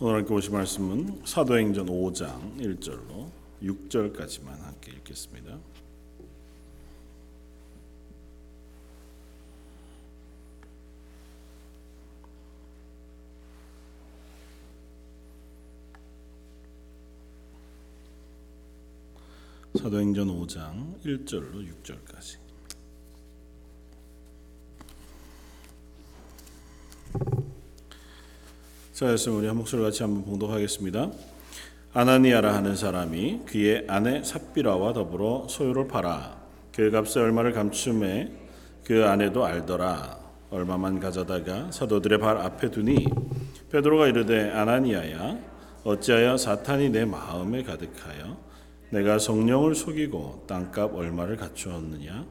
오늘 함께 보실 말씀은 사도행전 5장 1절로 6절까지만 함께 읽겠습니다. 사도행전 5장 1절로 6절까지. 자, 그래서 우리 한 목소리 같이 한번 봉독하겠습니다. 아나니아라 하는 사람이 그의 아내 삽비라와 더불어 소유를 팔아 그 값의 얼마를 감춤해 그 아내도 알더라. 얼마만 가져다가 사도들의 발 앞에 두니 베드로가 이르되 아나니아야 어찌하여 사탄이 내 마음에 가득하여 내가 성령을 속이고 땅값 얼마를 갖추었느냐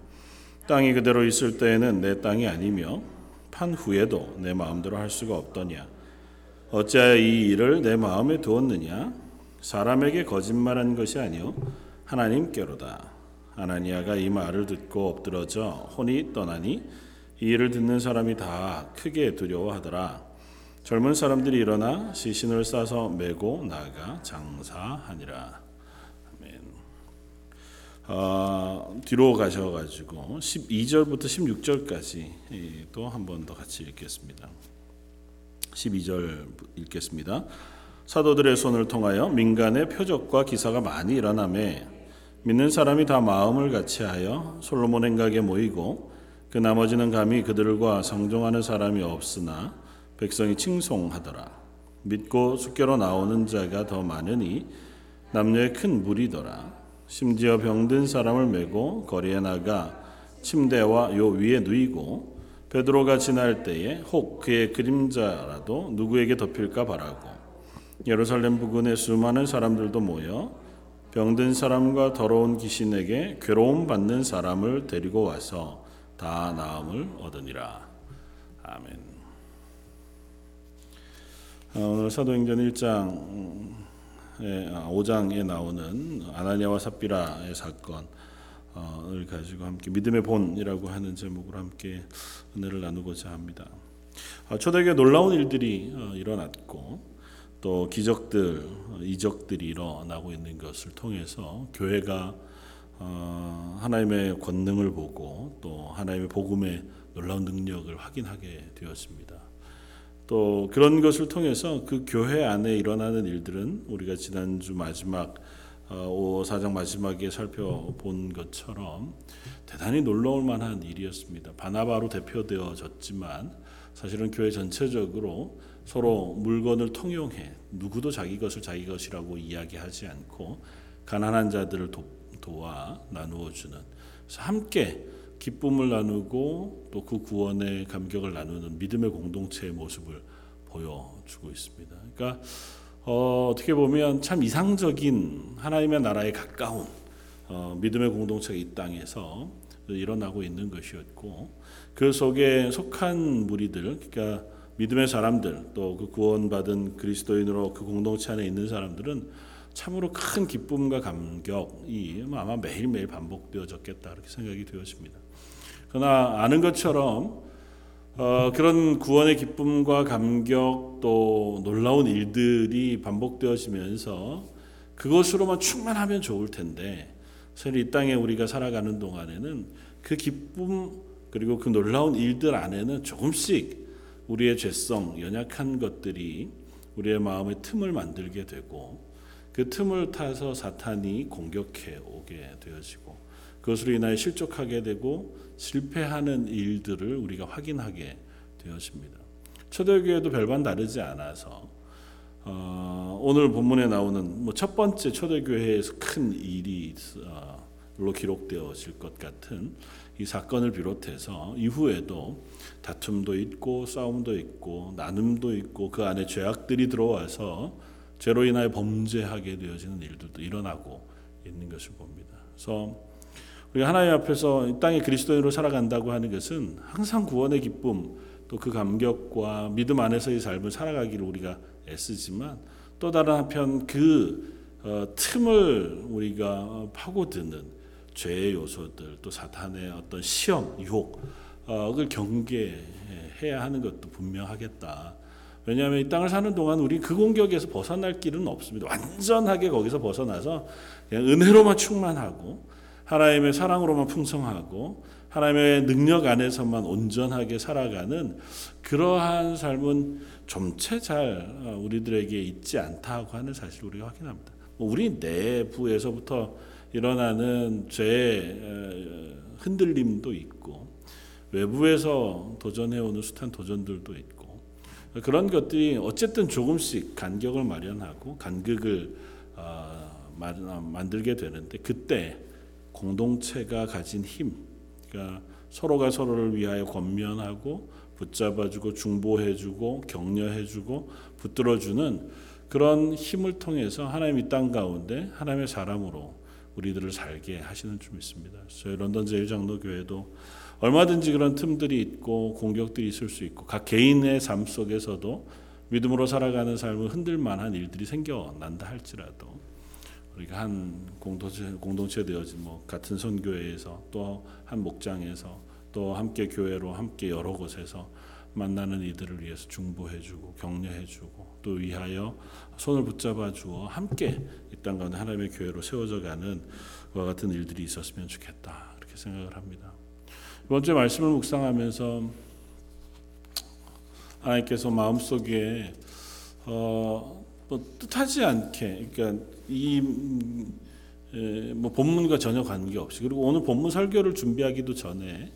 땅이 그대로 있을 때에는 내 땅이 아니며 판 후에도 내 마음대로 할 수가 없더냐 어찌하여 이 일을 내 마음에 두었느냐? 사람에게 거짓말한 것이 아니요 하나님께로다. 아나니아가 이 말을 듣고 엎드러져 혼이 떠나니 이 일을 듣는 사람이 다 크게 두려워하더라. 젊은 사람들이 일어나 시신을 싸서 메고 나가 장사하니라. 아멘. 어, 뒤로 가셔가지고 12절부터 16절까지 또 한 번 더 같이 읽겠습니다. 12절 읽겠습니다. 사도들의 손을 통하여 민간의 표적과 기사가 많이 일어나매 믿는 사람이 다 마음을 같이하여 솔로몬 행각에 모이고 그 나머지는 감히 그들과 상종하는 사람이 없으나 백성이 칭송하더라. 믿고 숙교로 나오는 자가 더 많으니 남녀의 큰 무리더라. 심지어 병든 사람을 메고 거리에 나가 침대와 요 위에 누이고 베드로가 지날 때에 혹 그의 그림자라도 누구에게 덮일까 바라고 예루살렘 부근에 수많은 사람들도 모여 병든 사람과 더러운 귀신에게 괴로움 받는 사람을 데리고 와서 다 나음을 얻으니라. 아멘. 아, 오늘 사도행전 1장 5장에 나오는 아나니아와 삽비라의 사건 을 가지고 함께 믿음의 본이라고 하는 제목으로 함께 은혜를 나누고자 합니다. 아, 초대교회 놀라운 일들이 어, 일어났고 또 기적들, 어, 이적들이 일어나고 있는 것을 통해서 교회가 어, 하나님의 권능을 보고 또 하나님의 복음의 놀라운 능력을 확인하게 되었습니다. 또 그런 것을 통해서 그 교회 안에 일어나는 일들은 우리가 지난주 마지막 5사장 어, 마지막에 살펴본 것처럼 대단히 놀라울 만한 일이었습니다. 바나바로 대표되어졌지만 사실은 교회 전체적으로 서로 물건을 통용해 누구도 자기 것을 자기 것이라고 이야기하지 않고 가난한 자들을 도, 도와 나누어 주는 함께 기쁨을 나누고 또 그 구원의 감격을 나누는 믿음의 공동체의 모습을 보여주고 있습니다. 그러니까 어, 떻게 보면 참 이상적인 하나님의 나라에 가까운 어, 믿음의 공동체가 이 땅에서 일어나고 있는 것이었고 그 속에 속한 무리들 그러니까 믿음의 사람들 또 그 구원받은 그리스도인으로 그 공동체 안에 있는 사람들은 참으로 큰 기쁨과 감격이 아마 매일매일 반복되어졌겠다 이렇게 생각이 되었습니다. 그러나 아는 것처럼 어, 그런 구원의 기쁨과 감격 또 놀라운 일들이 반복되어지면서 그것으로만 충만하면 좋을 텐데 사실 이 땅에 우리가 살아가는 동안에는 그 기쁨 그리고 그 놀라운 일들 안에는 조금씩 우리의 죄성, 연약한 것들이 우리의 마음에 틈을 만들게 되고 그 틈을 타서 사탄이 공격해 오게 되어지고 그것으로 인하여 실족하게 되고 실패하는 일들을 우리가 확인하게 되었습니다. 초대교회도 별반 다르지 않아서 어, 오늘 본문에 나오는 뭐 첫 번째 초대교회에서 큰 일이 로 기록되어질 것 같은 이 사건을 비롯해서 이후에도 다툼도 있고 싸움도 있고 나눔도 있고 그 안에 죄악들이 들어와서 죄로 인하여 범죄하게 되어지는 일들도 일어나고 있는 것을 봅니다. 그래서 우리 하나님 앞에서 이 땅에 그리스도인으로 살아간다고 하는 것은 항상 구원의 기쁨 또 그 감격과 믿음 안에서의 삶을 살아가기를 우리가 애쓰지만 또 다른 한편 그 어, 틈을 우리가 파고드는 죄의 요소들 또 사탄의 어떤 시험 유혹을 경계해야 하는 것도 분명하겠다. 왜냐하면 이 땅을 사는 동안 우리 그 공격에서 벗어날 길은 없습니다. 완전하게 거기서 벗어나서 그냥 은혜로만 충만하고 하나님의 사랑으로만 풍성하고 하나님의 능력 안에서만 온전하게 살아가는 그러한 삶은 좀채 잘 어, 우리들에게 있지 않다고 하는 사실을 우리가 확인합니다. 뭐 우리 내부에서부터 일어나는 어, 흔들림도 있고 외부에서 도전해오는 숱한 도전들도 있고 그런 것들이 어쨌든 조금씩 간격을 마련하고 간극을 어, 만들게 되는데 그때 공동체가 가진 힘, 그러니까 서로가 서로를 위하여 권면하고 붙잡아주고 중보해주고 격려해주고 붙들어주는 그런 힘을 통해서 하나님 이 땅 가운데 하나님의 사람으로 우리들을 살게 하시는 줄 믿습니다. 저희 런던 제일장로교회도 얼마든지 그런 틈들이 있고 공격들이 있을 수 있고 각 개인의 삶 속에서도 믿음으로 살아가는 삶을 흔들 만한 일들이 생겨난다 할지라도 우리가 한 공동체 공동체 되어진 뭐 같은 선교회에서 또 한 목장에서 또 함께 교회로 함께 여러 곳에서 만나는 이들을 위해서 중보해주고 격려해주고 또 위하여 손을 붙잡아 주어 함께 이 땅 가운데 하나님의 교회로 세워져가는 그와 같은 일들이 있었으면 좋겠다 이렇게 생각을 합니다. 이번 주에 말씀을 묵상하면서 하나님께서 마음속에 어, 뭐 뜻하지 않게 그러니까 이 뭐 본문과 전혀 관계없이 그리고 오늘 본문 설교를 준비하기도 전에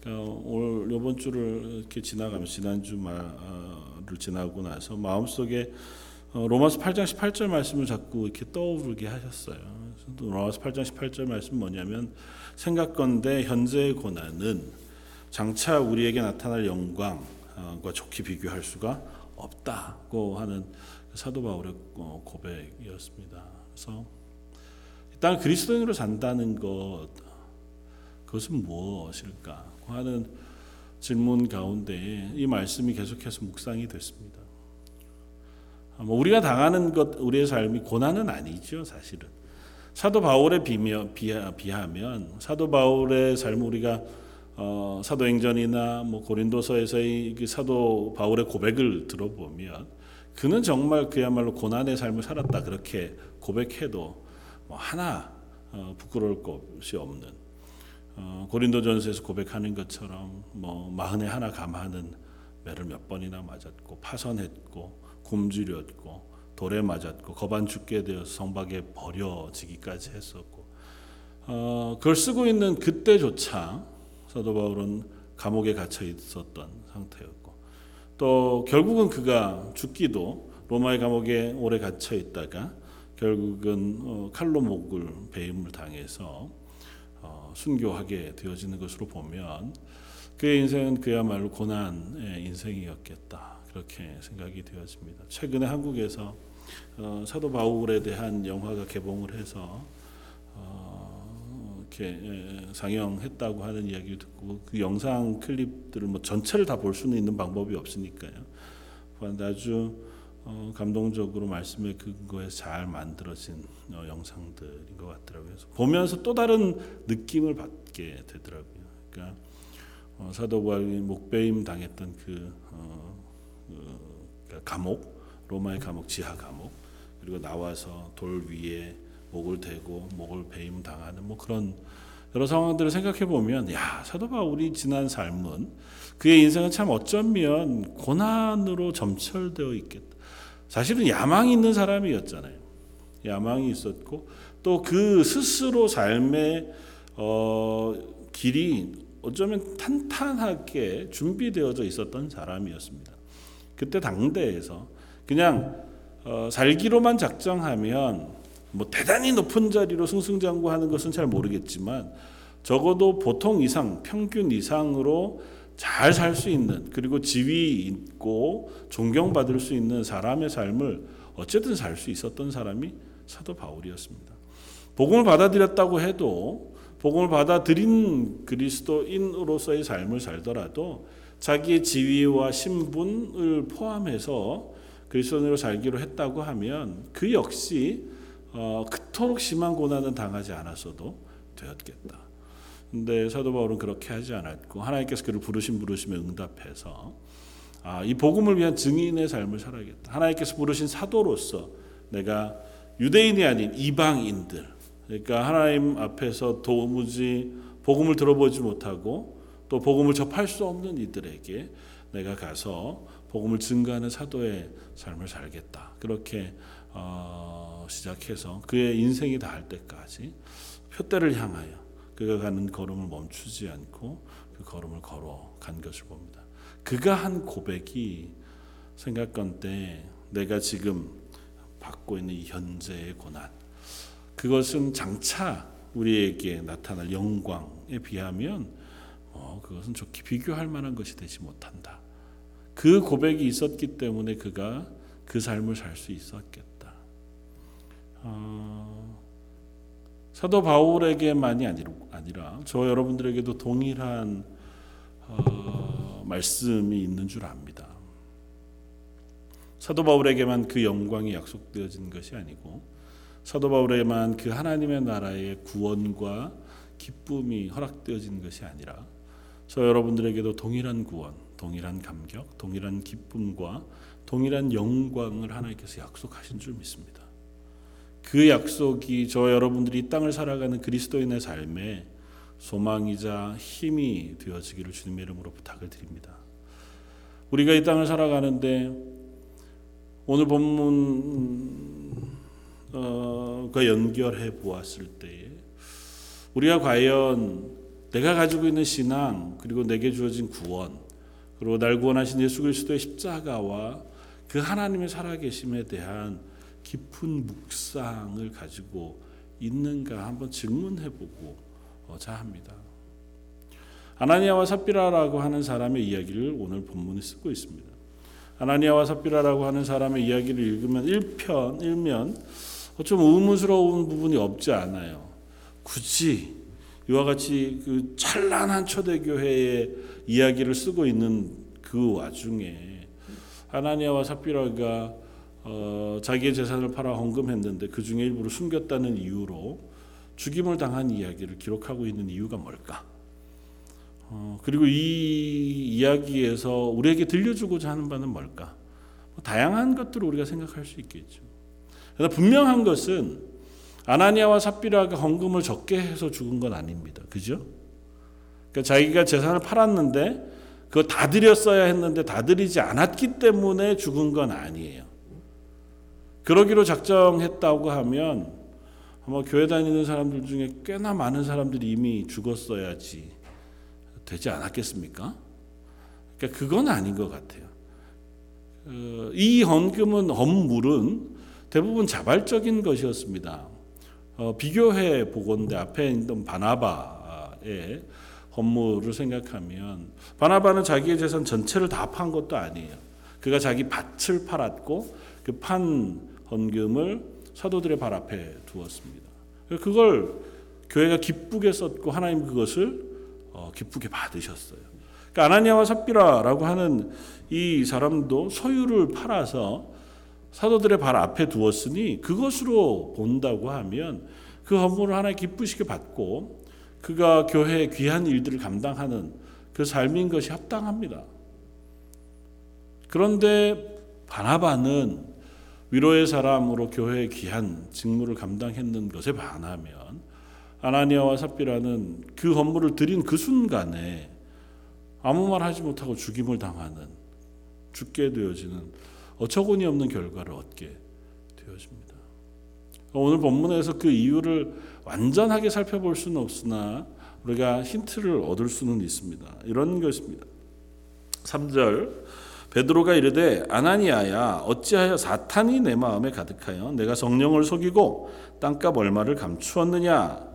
그러니까 올 이번 주를 이렇게 지나가면 지난 주 말을 지나고 나서 마음속에 어, 로마서 8장 18절 말씀을 자꾸 이렇게 떠오르게 하셨어요. 로마서 8장 18절 말씀 뭐냐면 생각건대 현재의 고난은 장차 우리에게 나타날 영광과 좋게 비교할 수가 없다고 하는 사도 바울의 어, 고백이었습니다. 그래서 일단 그리스도인으로 산다는 것 그것은 무엇일까 하는 질문 가운데 이 말씀이 계속해서 묵상이 됐습니다. 뭐 우리가 당하는 것 우리의 삶이 고난은 아니죠 사실은 사도 바울에 비며, 비하 면 사도 바울의 삶 우리가 어, 사도행전이나 뭐 고린도서에서의 그 사도 바울의 고백을 들어보면 그는 정말 그야말로 고난의 삶을 살았다 그렇게 고백해도 뭐 하나 어, 부끄러울 것이 없는 어, 고린도전서에서 고백하는 것처럼 뭐 마흔에 하나 감하는 매를 몇 번이나 맞았고 파선했고 굶주렸고 돌에 맞았고 거반 죽게 되어 성박에 버려지기까지 했었고 어, 그걸 쓰고 있는 그때조차 사도 바울은 감옥에 갇혀 있었던 상태였고 또 결국은 그가 죽기도 로마의 감옥에 오래 갇혀 있다가 결국은 어, 칼로 목을 배임을 당해서 어, 순교하게 되어지는 것으로 보면 그의 인생은 그야말로 고난의 인생이었겠다 그렇게 생각이 되어집니다. 최근에 한국에서 어, 사도 바울에 대한 영화가 개봉을 해서 어, 이렇게 예, 상영했다고 하는 이야기 듣고 그 영상 클립들을 뭐 전체를 다 볼 수는 있는 방법이 없으니까요. 아주 어, 감동적으로 말씀에 근거해서 잘 만들어진 어, 영상들인 것 같더라고요. 보면서 또 다른 느낌을 받게 되더라고요. 그러니까 어, 사도 바울이 목배임 당했던 그, 어, 그 감옥, 로마의 감옥, 지하 감옥, 그리고 나와서 돌 위에 목을 대고 목을 배임 당하는 뭐 그런 여러 상황들을 생각해 보면 야 사도 바울이 지난 삶은 그의 인생은 참 어쩌면 고난으로 점철되어 있겠다. 사실은 야망이 있는 사람이었잖아요. 야망이 있었고 또 그 스스로 삶의 어, 길이 어쩌면 탄탄하게 준비되어져 있었던 사람이었습니다. 그때 당대에서 그냥 어, 살기로만 작정하면 뭐 대단히 높은 자리로 승승장구하는 것은 잘 모르겠지만 적어도 보통 이상, 평균 이상으로 잘 살 수 있는 그리고 지위 있고 존경받을 수 있는 사람의 삶을 어쨌든 살 수 있었던 사람이 사도 바울이었습니다. 복음을 받아들였다고 해도 복음을 받아들인 그리스도인으로서의 삶을 살더라도 자기의 지위와 신분을 포함해서 그리스도인으로 살기로 했다고 하면 그 역시 어, 그토록 심한 고난은 당하지 않았어도 되었겠다. 근데 사도 바울은 그렇게 하지 않았고 하나님께서 그를 부르신 부르심에 응답해서 아, 이 복음을 위한 증인의 삶을 살아야겠다. 하나님께서 부르신 사도로서 내가 유대인이 아닌 이방인들, 그러니까 하나님 앞에서 도무지 복음을 들어보지 못하고 또 복음을 접할 수 없는 이들에게 내가 가서 복음을 증가하는 사도의 삶을 살겠다. 그렇게 어, 시작해서 그의 인생이 다할 때까지 표대를 향하여 그가 가는 걸음을 멈추지 않고 그 걸음을 걸어간 것을 봅니다. 그가 한 고백이 생각건때 내가 지금 받고 있는 이 현재의 고난 그것은 장차 우리에게 나타날 영광에 비하면 어, 그것은 좋게 비교할 만한 것이 되지 못한다. 그 고백이 있었기 때문에 그가 그 삶을 살 수 있었겠다. 어, 사도 바울에게만이 아니라 저 여러분들에게도 동일한 어, 말씀이 있는 줄 압니다. 사도 바울에게만 그 영광이 약속되어진 것이 아니고 사도 바울에게만 그 하나님의 나라의 구원과 기쁨이 허락되어진 것이 아니라 저 여러분들에게도 동일한 구원, 동일한 감격, 동일한 기쁨과 동일한 영광을 하나님께서 약속하신 줄 믿습니다. 그 약속이 저 여러분들이 이 땅을 살아가는 그리스도인의 삶에 소망이자 힘이 되어지기를 주님의 이름으로 부탁을 드립니다. 우리가 이 땅을 살아가는데 오늘 본문과 연결해 보았을 때 우리가 과연 내가 가지고 있는 신앙 그리고 내게 주어진 구원 그리고 날 구원하신 예수 그리스도의 십자가와 그 하나님의 살아계심에 대한 깊은 묵상을 가지고 있는가 한번 질문해보고 자 합니다. 아나니아와 삽비라라고 하는 사람의 이야기를 오늘 본문에 쓰고 있습니다. 아나니아와 삽비라라고 하는 사람의 이야기를 읽으면 1편, 1면 좀 의문스러운 부분이 없지 않아요. 굳이 이와 같이 그 찬란한 초대교회의 이야기를 쓰고 있는 그 와중에 아나니아와 삽비라가 어, 자기의 재산을 팔아 헌금했는데 그 중에 일부를 숨겼다는 이유로 죽임을 당한 이야기를 기록하고 있는 이유가 뭘까? 어, 그리고 이 이야기에서 우리에게 들려주고자 하는 바는 뭘까? 뭐 다양한 것들을 우리가 생각할 수 있겠죠. 그러나 분명한 것은 아나니아와 삽비라가 헌금을 적게 해서 죽은 건 아닙니다. 그죠? 그러니까 자기가 재산을 팔았는데 그거 다 드렸어야 했는데 다 드리지 않았기 때문에 죽은 건 아니에요. 그러기로 작정했다고 하면 아마 교회 다니는 사람들 중에 꽤나 많은 사람들이 이미 죽었어야지 되지 않았겠습니까? 그러니까 그건 아닌 것 같아요. 어, 이 헌금은 헌물은 대부분 자발적인 것이었습니다. 어, 비교해 보건대 앞에 있던 바나바의 헌물을 생각하면 바나바는 자기의 재산 전체를 다 판 것도 아니에요. 그가 자기 밭을 팔았고 그 판 헌금을 사도들의 발 앞에 두었습니다. 그걸 교회가 기쁘게 썼고 하나님 그것을 어, 기쁘게 받으셨어요. 그러니까 아나니아와 삽비라라고 하는 이 사람도 소유를 팔아서 사도들의 발 앞에 두었으니 그것으로 본다고 하면 그 헌물을 하나님 기쁘시게 받고 그가 교회의 귀한 일들을 감당하는 그 삶인 것이 합당합니다. 그런데 바나바는 위로의 사람으로 교회의 귀한 직무를 감당했는 것에 반하면 아나니아와 삽비라는 그 건물을 드린 그 순간에 아무 말 하지 못하고 죽임을 당하는 죽게 되어지는 어처구니 없는 결과를 얻게 되어집니다. 오늘 본문에서 그 이유를 완전하게 살펴볼 수는 없으나 우리가 힌트를 얻을 수는 있습니다. 이런 것입니다. 3절 베드로가 이르되 아나니아야 어찌하여 사탄이 내 마음에 가득하여 내가 성령을 속이고 땅값 얼마를 감추었느냐?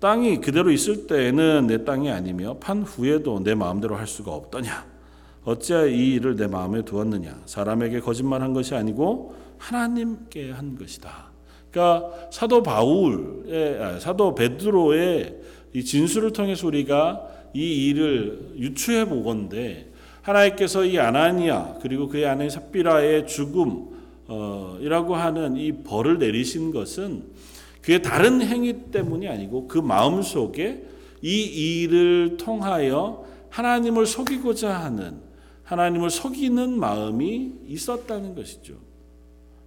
땅이 그대로 있을 때에는 내 땅이 아니며 판 후에도 내 마음대로 할 수가 없더냐? 어찌하여 이 일을 내 마음에 두었느냐? 사람에게 거짓말한 것이 아니고 하나님께 한 것이다. 그러니까 사도 바울의 아, 사도 베드로의 이 진술을 통해서 우리가 이 일을 유추해 보건데 하나님께서 이 아나니아 그리고 그의 아내 삽비라의 죽음이라고 하는 이 벌을 내리신 것은 그의 다른 행위 때문이 아니고 그 마음 속에 이 일을 통하여 하나님을 속이고자 하는 하나님을 속이는 마음이 있었다는 것이죠.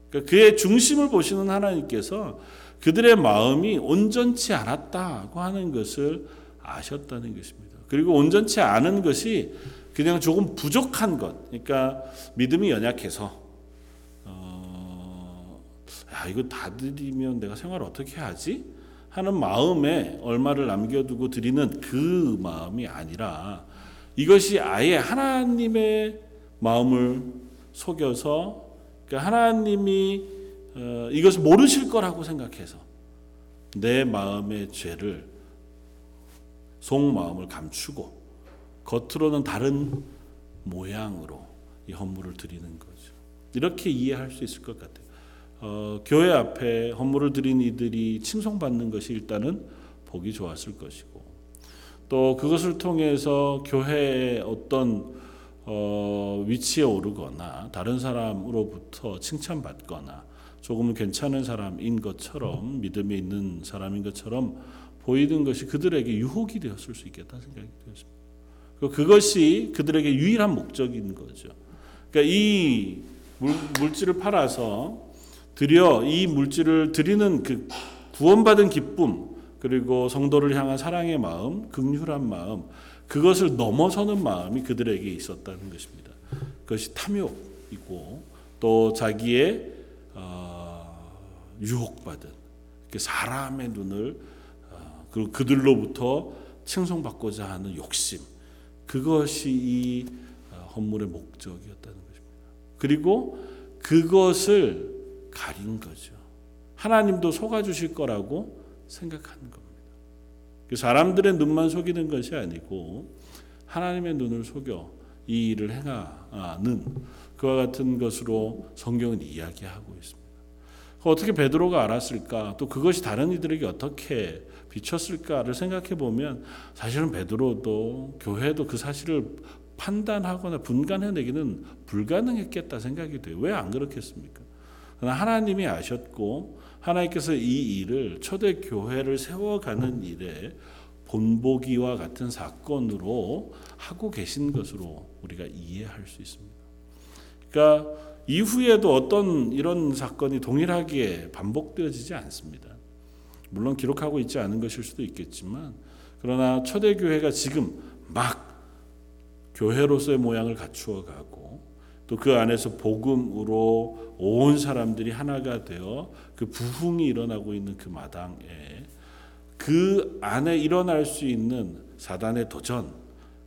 그러니까 그의 중심을 보시는 하나님께서 그들의 마음이 온전치 않았다고 하는 것을 아셨다는 것입니다. 그리고 온전치 않은 것이 그냥 조금 부족한 것, 그러니까 믿음이 연약해서 어, 야 이거 다 드리면 내가 생활 어떻게 하지? 하는 마음에 얼마를 남겨두고 드리는 그 마음이 아니라 이것이 아예 하나님의 마음을 속여서 그러니까 하나님이 어, 이것을 모르실 거라고 생각해서 내 마음의 죄를 속마음을 감추고 겉으로는 다른 모양으로 이 헌물을 드리는 거죠. 이렇게 이해할 수 있을 것 같아요. 어, 교회 앞에 헌물을 드린 이들이 칭송받는 것이 일단은 보기 좋았을 것이고 또 그것을 통해서 교회의 어떤 어, 위치에 오르거나 다른 사람으로부터 칭찬받거나 조금 괜찮은 사람인 것처럼 믿음이 있는 사람인 것처럼 보이는 것이 그들에게 유혹이 되었을 수 있겠다 생각이 되었습니다. 그것이 그들에게 유일한 목적인 거죠. 그러니까 이 물, 물질을 팔아서 드려 이 물질을 드리는 그 구원받은 기쁨 그리고 성도를 향한 사랑의 마음, 긍휼한 마음 그것을 넘어서는 마음이 그들에게 있었다는 것입니다. 그것이 탐욕이고 또 자기의 어, 유혹받은 사람의 눈을 어, 그리고 그들로부터 칭송받고자 하는 욕심 그것이 이 어, 헌물의 목적이었다는 것입니다. 그리고 그것을 가린 거죠. 하나님도 속아 주실 거라고 생각하는 겁니다. 그 사람들의 눈만 속이는 것이 아니고 하나님의 눈을 속여 이 일을 행하는 그와 같은 것으로 성경은 이야기하고 있습니다. 어떻게 베드로가 알았을까? 또 그것이 다른 이들에게 어떻게 비쳤을까를 생각해 보면 사실은 베드로도 교회도 그 사실을 판단하거나 분간해내기는 불가능했겠다 생각이 돼요. 왜 안 그렇겠습니까? 하나님이 아셨고 하나님께서 이 일을 초대 교회를 세워가는 일에 본보기와 같은 사건으로 하고 계신 것으로 우리가 이해할 수 있습니다. 그러니까 이후에도 어떤 이런 사건이 동일하게 반복되어지지 않습니다. 물론 기록하고 있지 않은 것일 수도 있겠지만 그러나 초대 교회가 지금 막 교회로서의 모양을 갖추어 가고 또 그 안에서 복음으로 온 사람들이 하나가 되어 그 부흥이 일어나고 있는 그 마당에 그 안에 일어날 수 있는 사단의 도전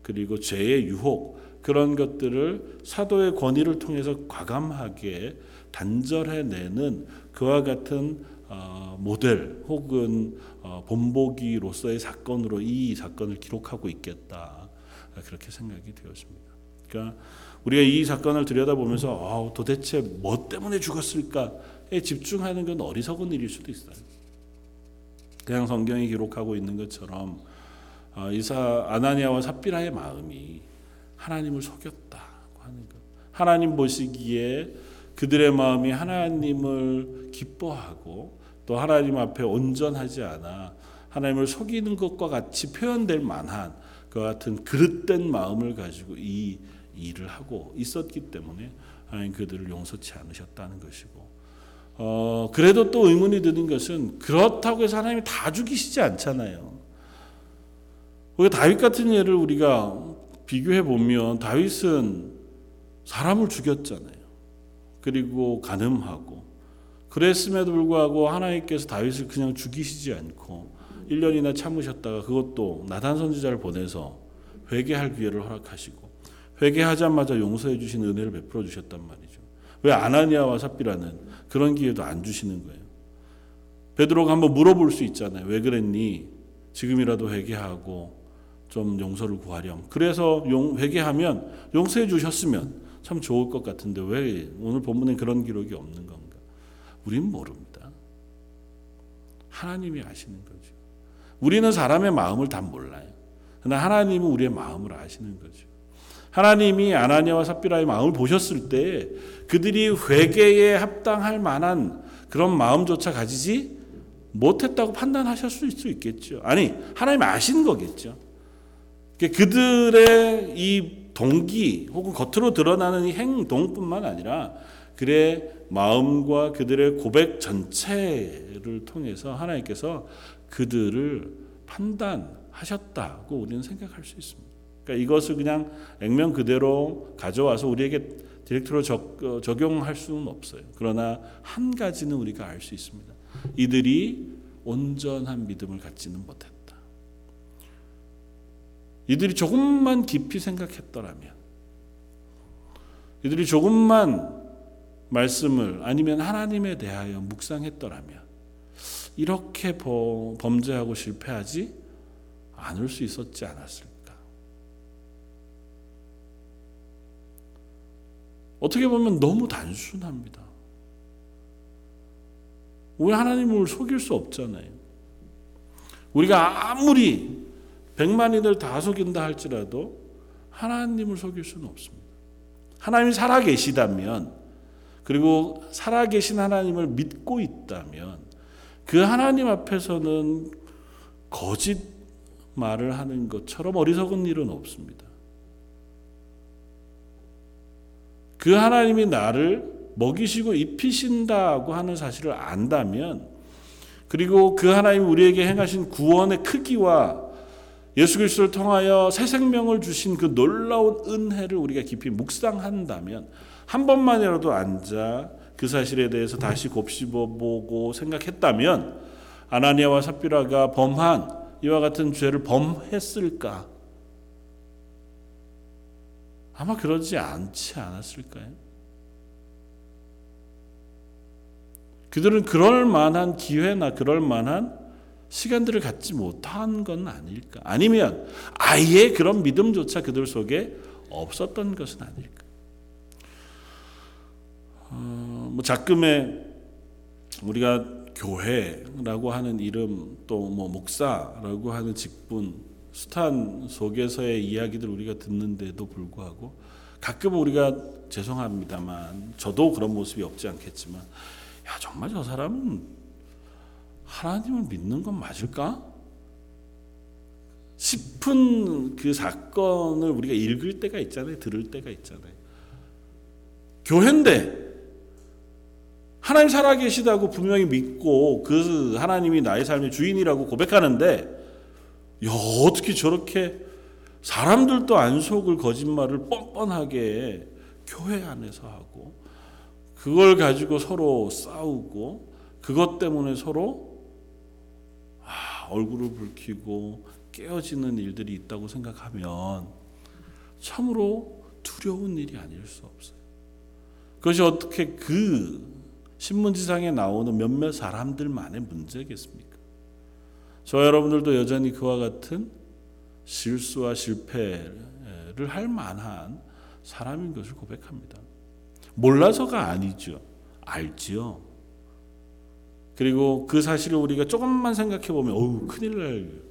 그리고 죄의 유혹 그런 것들을 사도의 권위를 통해서 과감하게 단절해내는 그와 같은 어, 모델 혹은 어, 본보기로서의 사건으로 이 사건을 기록하고 있겠다 그렇게 생각이 되었습니다. 그러니까 우리가 이 사건을 들여다보면서 어, 도대체 뭐 때문에 죽었을까에 집중하는 건 어리석은 일일 수도 있어요. 그냥 성경이 기록하고 있는 것처럼 어, 이사 아나니아와 삽비라의 마음이 하나님을 속였다고 하는 것. 하나님 보시기에 그들의 마음이 하나님을 기뻐하고 또 하나님 앞에 온전하지 않아 하나님을 속이는 것과 같이 표현될 만한 그 같은 그릇된 마음을 가지고 이 일을 하고 있었기 때문에 하나님 그들을 용서치 않으셨다는 것이고 어, 그래도 또 의문이 드는 것은 그렇다고 해서 하나님이 다 죽이시지 않잖아요. 우리가 다윗 같은 예를 우리가 비교해 보면 다윗은 사람을 죽였잖아요. 그리고 간음하고 그랬음에도 불구하고 하나님께서 다윗을 그냥 죽이시지 않고 1년이나 참으셨다가 그것도 나단 선지자를 보내서 회개할 기회를 허락하시고 회개하자마자 용서해 주신 은혜를 베풀어 주셨단 말이죠. 왜 아나니아와 삽비라는 그런 기회도 안 주시는 거예요. 베드로가 한번 물어볼 수 있잖아요. 왜 그랬니? 지금이라도 회개하고 좀 용서를 구하렴. 그래서 용, 회개하면 용서해 주셨으면 참 좋을 것 같은데 왜 오늘 본문에 그런 기록이 없는 건가? 우린 모릅니다. 하나님이 아시는 거죠. 우리는 사람의 마음을 다 몰라요. 그러나 하나님은 우리의 마음을 아시는 거죠. 하나님이 아나니아와 삽비라의 마음을 보셨을 때 그들이 회개에 합당할 만한 그런 마음조차 가지지 못했다고 판단하셨을 수 있겠죠. 아니 하나님 아신 거겠죠. 그들의 이 동기 혹은 겉으로 드러나는 이 행동뿐만 아니라 그의 마음과 그들의 고백 전체를 통해서 하나님께서 그들을 판단하셨다고 우리는 생각할 수 있습니다. 그러니까 이것을 그냥 액면 그대로 가져와서 우리에게 디렉트로 적, 어, 적용할 수는 없어요. 그러나 한 가지는 우리가 알 수 있습니다. 이들이 온전한 믿음을 갖지는 못했다. 이들이 조금만 깊이 생각했더라면, 이들이 조금만 말씀을 아니면 하나님에 대하여 묵상했더라면, 이렇게 범죄하고 실패하지 않을 수 있었지 않았을까? 어떻게 보면 너무 단순합니다. 우리 하나님을 속일 수 없잖아요. 우리가 아무리 백만이들 다 속인다 할지라도 하나님을 속일 수는 없습니다. 하나님이 살아 계시다면 그리고 살아 계신 하나님을 믿고 있다면 그 하나님 앞에서는 거짓 말을 하는 것처럼 어리석은 일은 없습니다. 그 하나님이 나를 먹이시고 입히신다고 하는 사실을 안다면 그리고 그 하나님 우리에게 행하신 구원의 크기와 예수 그리스도를 통하여 새 생명을 주신 그 놀라운 은혜를 우리가 깊이 묵상한다면 한 번만이라도 앉아 그 사실에 대해서 다시 곱씹어 보고 생각했다면 아나니아와 삽비라가 범한 이와 같은 죄를 범했을까? 아마 그러지 않지 않았을까요? 그들은 그럴 만한 기회나 그럴 만한 시간들을 갖지 못한 건 아닐까? 아니면 아예 그런 믿음조차 그들 속에 없었던 것은 아닐까? 어, 뭐 작금에 우리가 교회라고 하는 이름 또 뭐 목사라고 하는 직분 수탄 속에서의 이야기들 우리가 듣는데도 불구하고 가끔 우리가 죄송합니다만 저도 그런 모습이 없지 않겠지만 야 정말 저 사람은 하나님을 믿는 건 맞을까? 싶은 그 사건을 우리가 읽을 때가 있잖아요. 들을 때가 있잖아요. 교회인데 하나님 살아계시다고 분명히 믿고 그 하나님이 나의 삶의 주인이라고 고백하는데 야, 어떻게 저렇게 사람들도 안 속을 거짓말을 뻔뻔하게 교회 안에서 하고 그걸 가지고 서로 싸우고 그것 때문에 서로 아, 얼굴을 붉히고 깨어지는 일들이 있다고 생각하면 참으로 두려운 일이 아닐 수 없어요. 그것이 어떻게 그 신문지상에 나오는 몇몇 사람들만의 문제겠습니까? 저 여러분들도 여전히 그와 같은 실수와 실패를 할 만한 사람인 것을 고백합니다. 몰라서가 아니죠. 알지요. 그리고 그 사실을 우리가 조금만 생각해 보면 어우 큰일 날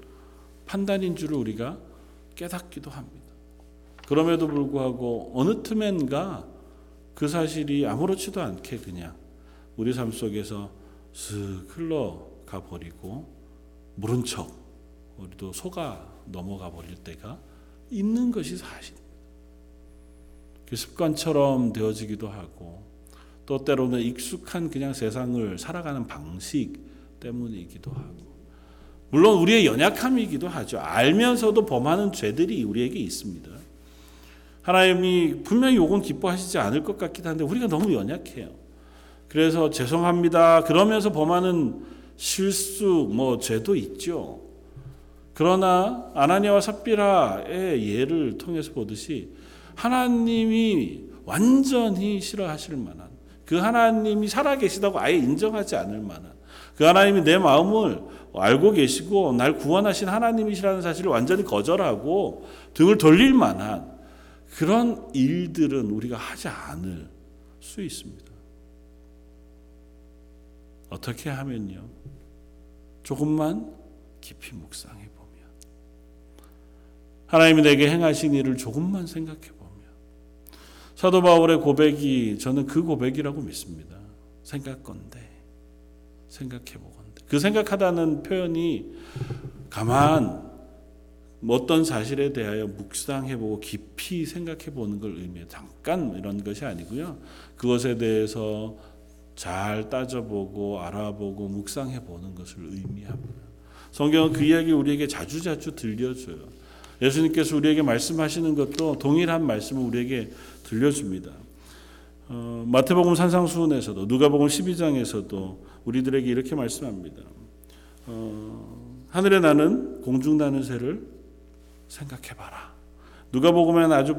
판단인 줄을 우리가 깨닫기도 합니다. 그럼에도 불구하고 어느 틈엔가 그 사실이 아무렇지도 않게 그냥 우리 삶 속에서 슥 흘러가 버리고 모른 척 우리도 속아 넘어가 버릴 때가 있는 것이 사실입니다. 그 습관처럼 되어지기도 하고 또 때로는 익숙한 그냥 세상을 살아가는 방식 때문이기도 하고 물론 우리의 연약함이기도 하죠. 알면서도 범하는 죄들이 우리에게 있습니다. 하나님이 분명히 요건 기뻐하시지 않을 것 같긴 한데 우리가 너무 연약해요. 그래서 죄송합니다. 그러면서 범하는 실수 뭐 죄도 있죠. 그러나 아나니아와 삽비라의 예를 통해서 보듯이 하나님이 완전히 싫어하실 만한 그 하나님이 살아계시다고 아예 인정하지 않을 만한 그 하나님이 내 마음을 알고 계시고 날 구원하신 하나님이시라는 사실을 완전히 거절하고 등을 돌릴 만한 그런 일들은 우리가 하지 않을 수 있습니다. 어떻게 하면요? 조금만 깊이 묵상해 보면 하나님이 내게 행하신 일을 조금만 생각해 보면 사도 바울의 고백이 저는 그 고백이라고 믿습니다. 생각건데 생각해 보건데 그 생각하다는 표현이 가만 어떤 사실에 대하여 묵상해보고 깊이 생각해보는 걸 의미해요. 잠깐 이런 것이 아니고요. 그것에 대해서 잘 따져보고 알아보고 묵상해보는 것을 의미합니다. 성경은 그 이야기 우리에게 자주자주 들려줘요. 예수님께서 우리에게 말씀하시는 것도 동일한 말씀을 우리에게 들려줍니다. 어, 마태복음 산상수훈에서도 누가복음 12장에서도 우리들에게 이렇게 말씀합니다. 어, 하늘에 나는 공중 나는 새를 생각해봐라. 누가복음에는 아주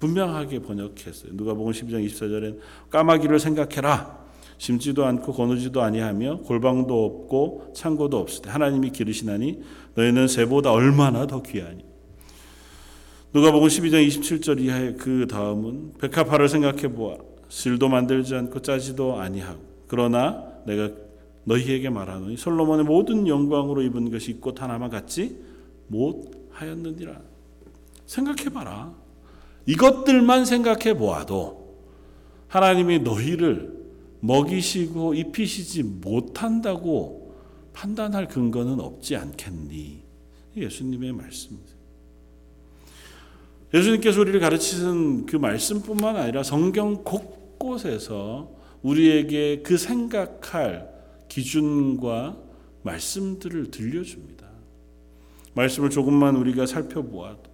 분명하게 번역했어요. 누가복음 12장 24절엔 까마귀를 생각해라. 심지도 않고 거누지도 아니하며 골방도 없고 창고도 때 하나님이 기르시나니 너희는 새보다 얼마나 더 귀하니. 누가복음 12장 27절 이하의 그 다음은 백합화를 생각해 보아 실도 만들지 않고 짜지도 아니하고 그러나 내가 너희에게 말하노니 솔로몬의 모든 영광으로 입은 것이 꽃 하나만 같지 못하였느니라. 생각해 봐라. 이것들만 생각해 보아도 하나님이 너희를 먹이시고 입히시지 못한다고 판단할 근거는 없지 않겠니? 예수님의 말씀입니다. 예수님께서 우리를 가르치는 그 말씀뿐만 아니라 성경 곳곳에서 우리에게 그 생각할 기준과 말씀들을 들려줍니다. 말씀을 조금만 우리가 살펴보아도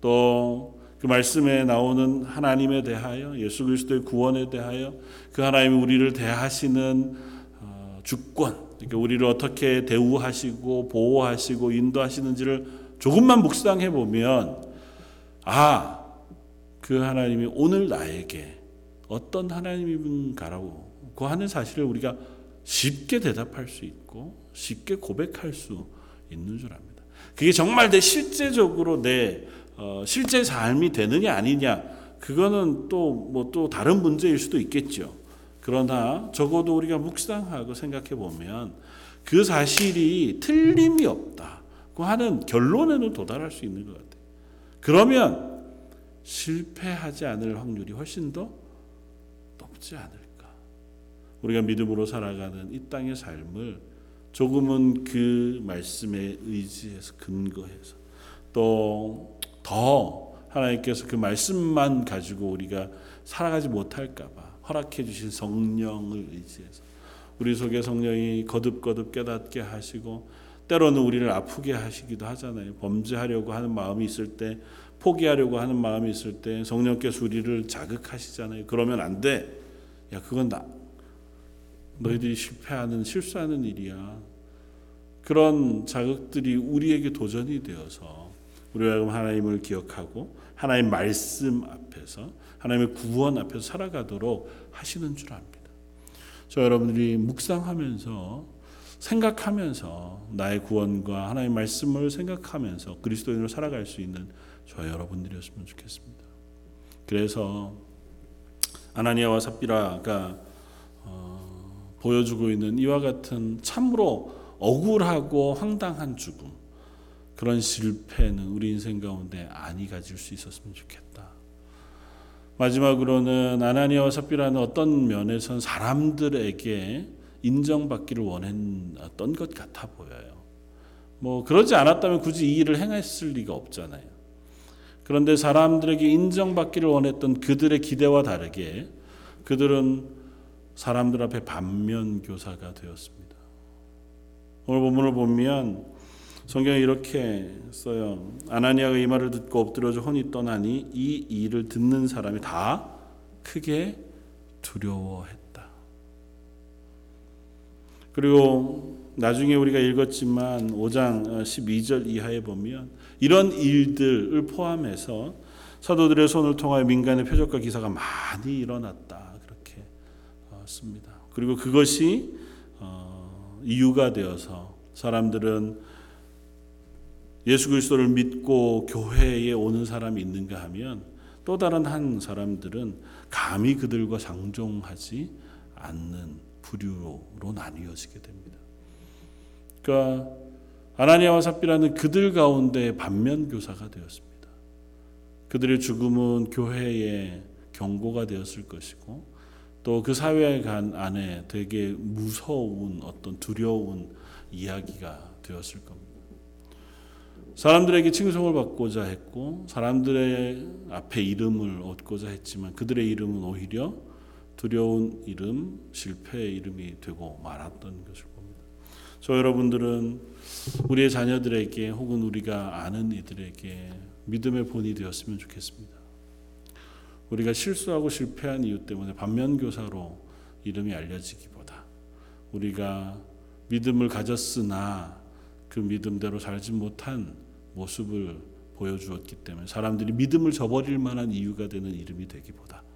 또 그 말씀에 나오는 하나님에 대하여 예수 그리스도의 구원에 대하여 그 하나님이 우리를 대하시는 어, 주권, 그러니까 우리를 어떻게 대우하시고 보호하시고 인도하시는지를 조금만 묵상해 보면 아, 그 하나님이 오늘 나에게 어떤 하나님인가라고 그 하는 사실을 우리가 쉽게 대답할 수 있고 쉽게 고백할 수 있는 줄 압니다. 그게 정말 내 실제적으로 내 어, 실제 삶이 되느냐 아니냐 그거는 또 뭐 또 다른 문제일 수도 있겠죠. 그러나 적어도 우리가 묵상하고 생각해 보면 그 사실이 틀림이 없다 고 하는 결론에는 도달할 수 있는 것 같아요. 그러면 실패하지 않을 확률이 훨씬 더 높지 않을까. 우리가 믿음으로 살아가는 이 땅의 삶을 조금은 그 말씀에 의지해서 근거해서 또 더 하나님께서 그 말씀만 가지고 우리가 살아가지 못할까봐 허락해 주신 성령을 의지해서 우리 속에 성령이 거듭거듭 깨닫게 하시고 때로는 우리를 아프게 하시기도 하잖아요. 범죄하려고 하는 마음이 있을 때 포기하려고 하는 마음이 있을 때 성령께서 우리를 자극하시잖아요. 그러면 안 돼. 야, 그건 나 너희들이 실패하는 실수하는 일이야. 그런 자극들이 우리에게 도전이 되어서 우리가 하나님을 기억하고 하나님 말씀 앞에서 하나님의 구원 앞에서 살아가도록 하시는 줄 압니다. 저 여러분들이 묵상하면서 생각하면서 나의 구원과 하나님의 말씀을 생각하면서 그리스도인으로 살아갈 수 있는 저 여러분들이었으면 좋겠습니다. 그래서 아나니아와 삽비라가 어, 보여주고 있는 이와 같은 참으로 억울하고 황당한 죽음 그런 실패는 우리 인생 가운데 아니 가질 수 있었으면 좋겠다. 마지막으로는 아나니아와 삽비라는 어떤 면에선 사람들에게 인정받기를 원했던 것 같아 보여요. 뭐 그러지 않았다면 굳이 이 일을 행했을 리가 없잖아요. 그런데 사람들에게 인정받기를 원했던 그들의 기대와 다르게 그들은 사람들 앞에 반면 교사가 되었습니다. 오늘 본문을 보면 성경에 이렇게 써요. 아나니아가 이 말을 듣고 엎드려져 혼이 떠나니 이 일을 듣는 사람이 다 크게 두려워했다. 그리고 나중에 우리가 읽었지만 5장 12절 이하에 보면 이런 일들을 포함해서 사도들의 손을 통하여 민간의 표적과 기사가 많이 일어났다 그렇게 어, 씁니다. 그리고 그것이 어, 이유가 되어서 사람들은 예수 그리스도를 믿고 교회에 오는 사람이 있는가 하면 또 다른 한 사람들은 감히 그들과 상종하지 않는 부류로 나뉘어지게 됩니다. 그러니까 아나니아와 삽비라는 그들 가운데 반면 교사가 되었습니다. 그들의 죽음은 교회의 경고가 되었을 것이고 또 그 사회 간 안에 되게 무서운 어떤 두려운 이야기가 되었을 겁니다. 사람들에게 칭송을 받고자 했고 사람들의 앞에 이름을 얻고자 했지만 그들의 이름은 오히려 두려운 이름, 실패의 이름이 되고 말았던 것을 봅니다. 저 여러분들은 우리의 자녀들에게 혹은 우리가 아는 이들에게 믿음의 본이 되었으면 좋겠습니다. 우리가 실수하고 실패한 이유 때문에 반면교사로 이름이 알려지기보다 우리가 믿음을 가졌으나 그 믿음대로 살지 못한 모습을 보여주었기 때문에 사람들이 믿음을 저버릴 만한 이유가 되는 이름이 되기보다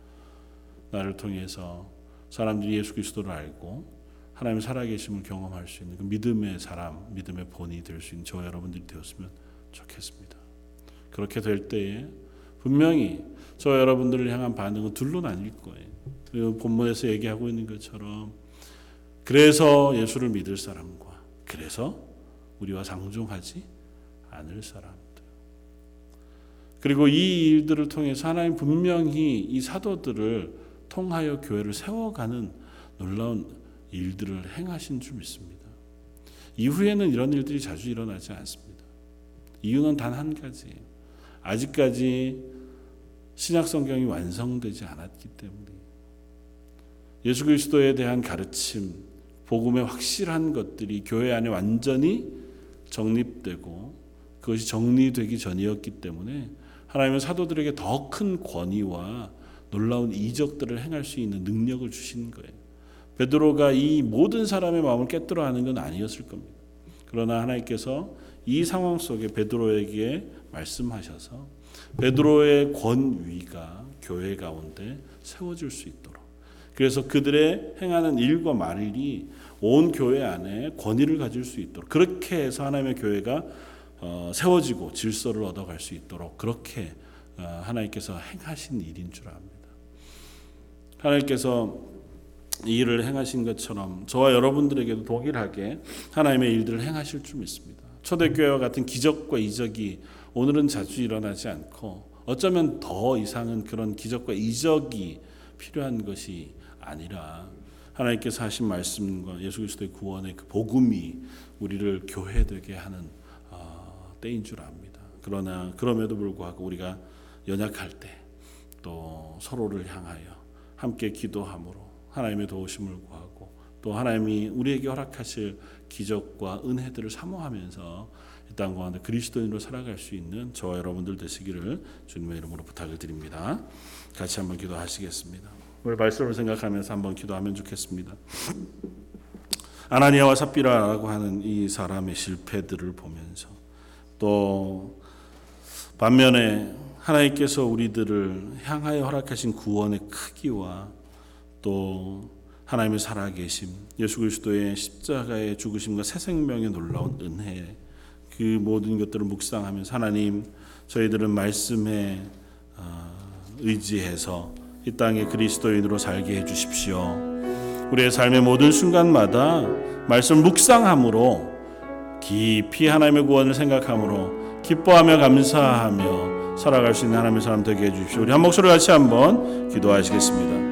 나를 통해서 사람들이 예수 그리스도를 알고 하나님의 살아계심을 경험할 수 있는 그 믿음의 사람, 믿음의 본이 될 수 있는 저 여러분들이 되었으면 좋겠습니다. 그렇게 될 때에 분명히 저 여러분들을 향한 반응은 둘로 나뉠 거예요. 그 본문에서 얘기하고 있는 것처럼 그래서 예수를 믿을 사람과 그래서 우리와 상종하지 않을 사람들. 그리고 이 일들을 통해서 하나님 분명히 이 사도들을 통하여 교회를 세워가는 놀라운 일들을 행하신 줄 믿습니다. 이후에는 이런 일들이 자주 일어나지 않습니다. 이유는 단 한 가지예요. 아직까지 신약 성경이 완성되지 않았기 때문에 예수 그리스도에 대한 가르침, 복음의 확실한 것들이 교회 안에 완전히 정립되고 그것이 정리되기 전이었기 때문에 하나님은 사도들에게 더 큰 권위와 놀라운 이적들을 행할 수 있는 능력을 주신 거예요. 베드로가 이 모든 사람의 마음을 깨뜨려 하는 건 아니었을 겁니다. 그러나 하나님께서 이 상황 속에 베드로에게 말씀하셔서 베드로의 권위가 교회 가운데 세워질 수 있도록 그래서 그들의 행하는 일과 말이 온 교회 안에 권위를 가질 수 있도록 그렇게 해서 하나님의 교회가 어, 세워지고 질서를 얻어갈 수 있도록 그렇게 어, 하나님께서 행하신 일인 줄 압니다. 하나님께서 이 일을 행하신 것처럼 저와 여러분들에게도 동일하게 하나님의 일들을 행하실 줄 믿습니다. 초대교회와 같은 기적과 이적이 오늘은 자주 일어나지 않고 어쩌면 더 이상은 그런 기적과 이적이 필요한 것이 아니라 하나님께서 하신 말씀과 예수 그리스도의 구원의 그 복음이 우리를 교회되게 하는 어, 때인 줄 압니다. 그러나 그럼에도 불구하고 우리가 연약할 때 또 서로를 향하여 함께 기도함으로 하나님의 도우심을 구하고 또 하나님이 우리에게 허락하실 기적과 은혜들을 사모하면서 이 땅 가운데 그리스도인으로 살아갈 수 있는 저와 여러분들 되시기를 주님의 이름으로 부탁을 드립니다. 같이 한번 기도하시겠습니다. 오늘 말씀을 생각하면서 한번 기도하면 좋겠습니다. 아나니아와 삽비라라고 하는 이 사람의 실패들을 보면서 또 반면에 하나님께서 우리들을 향하여 허락하신 구원의 크기와 또 하나님의 살아계심, 예수 그리스도의 십자가의 죽으심과 새 생명의 놀라운 은혜, 그 모든 것들을 묵상하면서 하나님 저희들은 말씀에 어, 의지해서 이 땅에 그리스도인으로 살게 해 주십시오. 우리의 삶의 모든 순간마다 말씀 묵상함으로 깊이 하나님의 구원을 생각함으로 기뻐하며 감사하며 살아갈 수 있는 하나님의 사람 되게 해주십시오. 우리 한 목소리 같이 한번 기도하시겠습니다.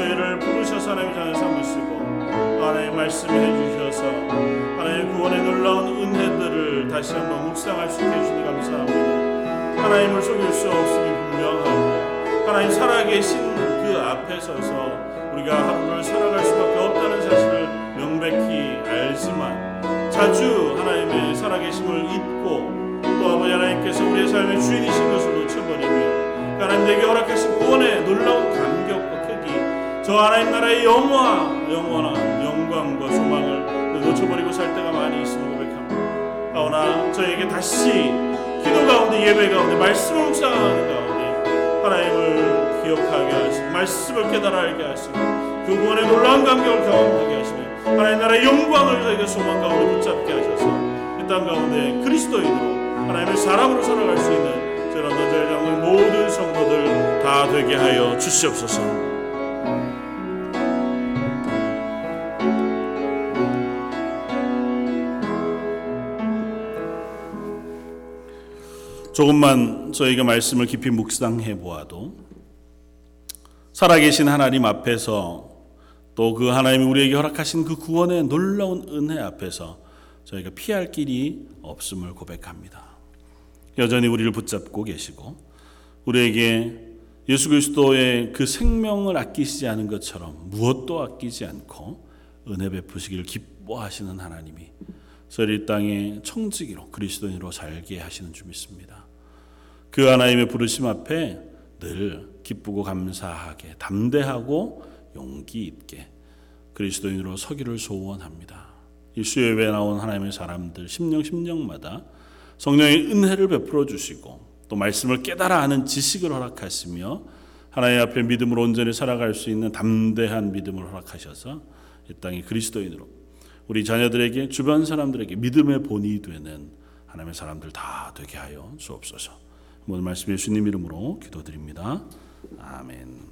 저희를 부르셔서 하나님의 자녀 삼으시고 하나님의 말씀을 해주셔서 하나님의 구원의 놀라운 은혜들을 다시 한번 묵상할 수 있게 해주시니 감사합니다. 하나님을 속일 수 없음이 분명하고 하나님 살아계신 그 앞에 서서 우리가 하루를 살아갈 수밖에 없다는 사실을 명백히 알지만 자주 하나님의 살아계심을 잊고 또 아버지 하나님께서 우리의 삶의 주인이신 것을 놓쳐버리며 하나님 내게 허락하신 구원의 놀라운 감격과 크기 저 하나님 나라의 영원 영원한 영광과 소망을 놓쳐버리고 살 때가 많이 있음을 고백합니다. 그러나 저에게 다시 기도 가운데 예배 가운데 말씀을 묵상하는 가운데 하나님을 기억하게 하시고 말씀을 깨달아 알게 하시고 그 구원의 놀라운 감격을 경험하게 하시며 하나님 나라의 영광을 저희가 소망 가운데 붙잡게 하셔서 이 땅 가운데 그리스도인으로 하나님의 사람으로 살아갈 수 있는 저런 너저의 장의 모든 성도들 다 되게 하여 주시옵소서. 조금만 저희가 말씀을 깊이 묵상해 보아도 살아계신 하나님 앞에서 또 그 하나님이 우리에게 허락하신 그 구원의 놀라운 은혜 앞에서 저희가 피할 길이 없음을 고백합니다. 여전히 우리를 붙잡고 계시고 우리에게 예수 그리스도의 그 생명을 아끼시지 않은 것처럼 무엇도 아끼지 않고 은혜 베푸시기를 기뻐하시는 하나님이 저희 이 땅에 청지기로 그리스도인으로 살게 하시는 줄 믿습니다. 그 하나님의 부르심 앞에 늘 기쁘고 감사하게 담대하고 용기 있게 그리스도인으로 서기를 소원합니다. 이 수요예배 나온 하나님의 사람들 심령 심령마다 성령의 은혜를 베풀어 주시고 또 말씀을 깨달아 아는 지식을 허락하시며 하나님 앞에 믿음으로 온전히 살아갈 수 있는 담대한 믿음을 허락하셔서 이 땅에 그리스도인으로 우리 자녀들에게 주변 사람들에게 믿음의 본이 되는 하나님의 사람들 다 되게 하여 주옵소서. 모든 말씀 예수님 이름으로 기도드립니다. 아멘.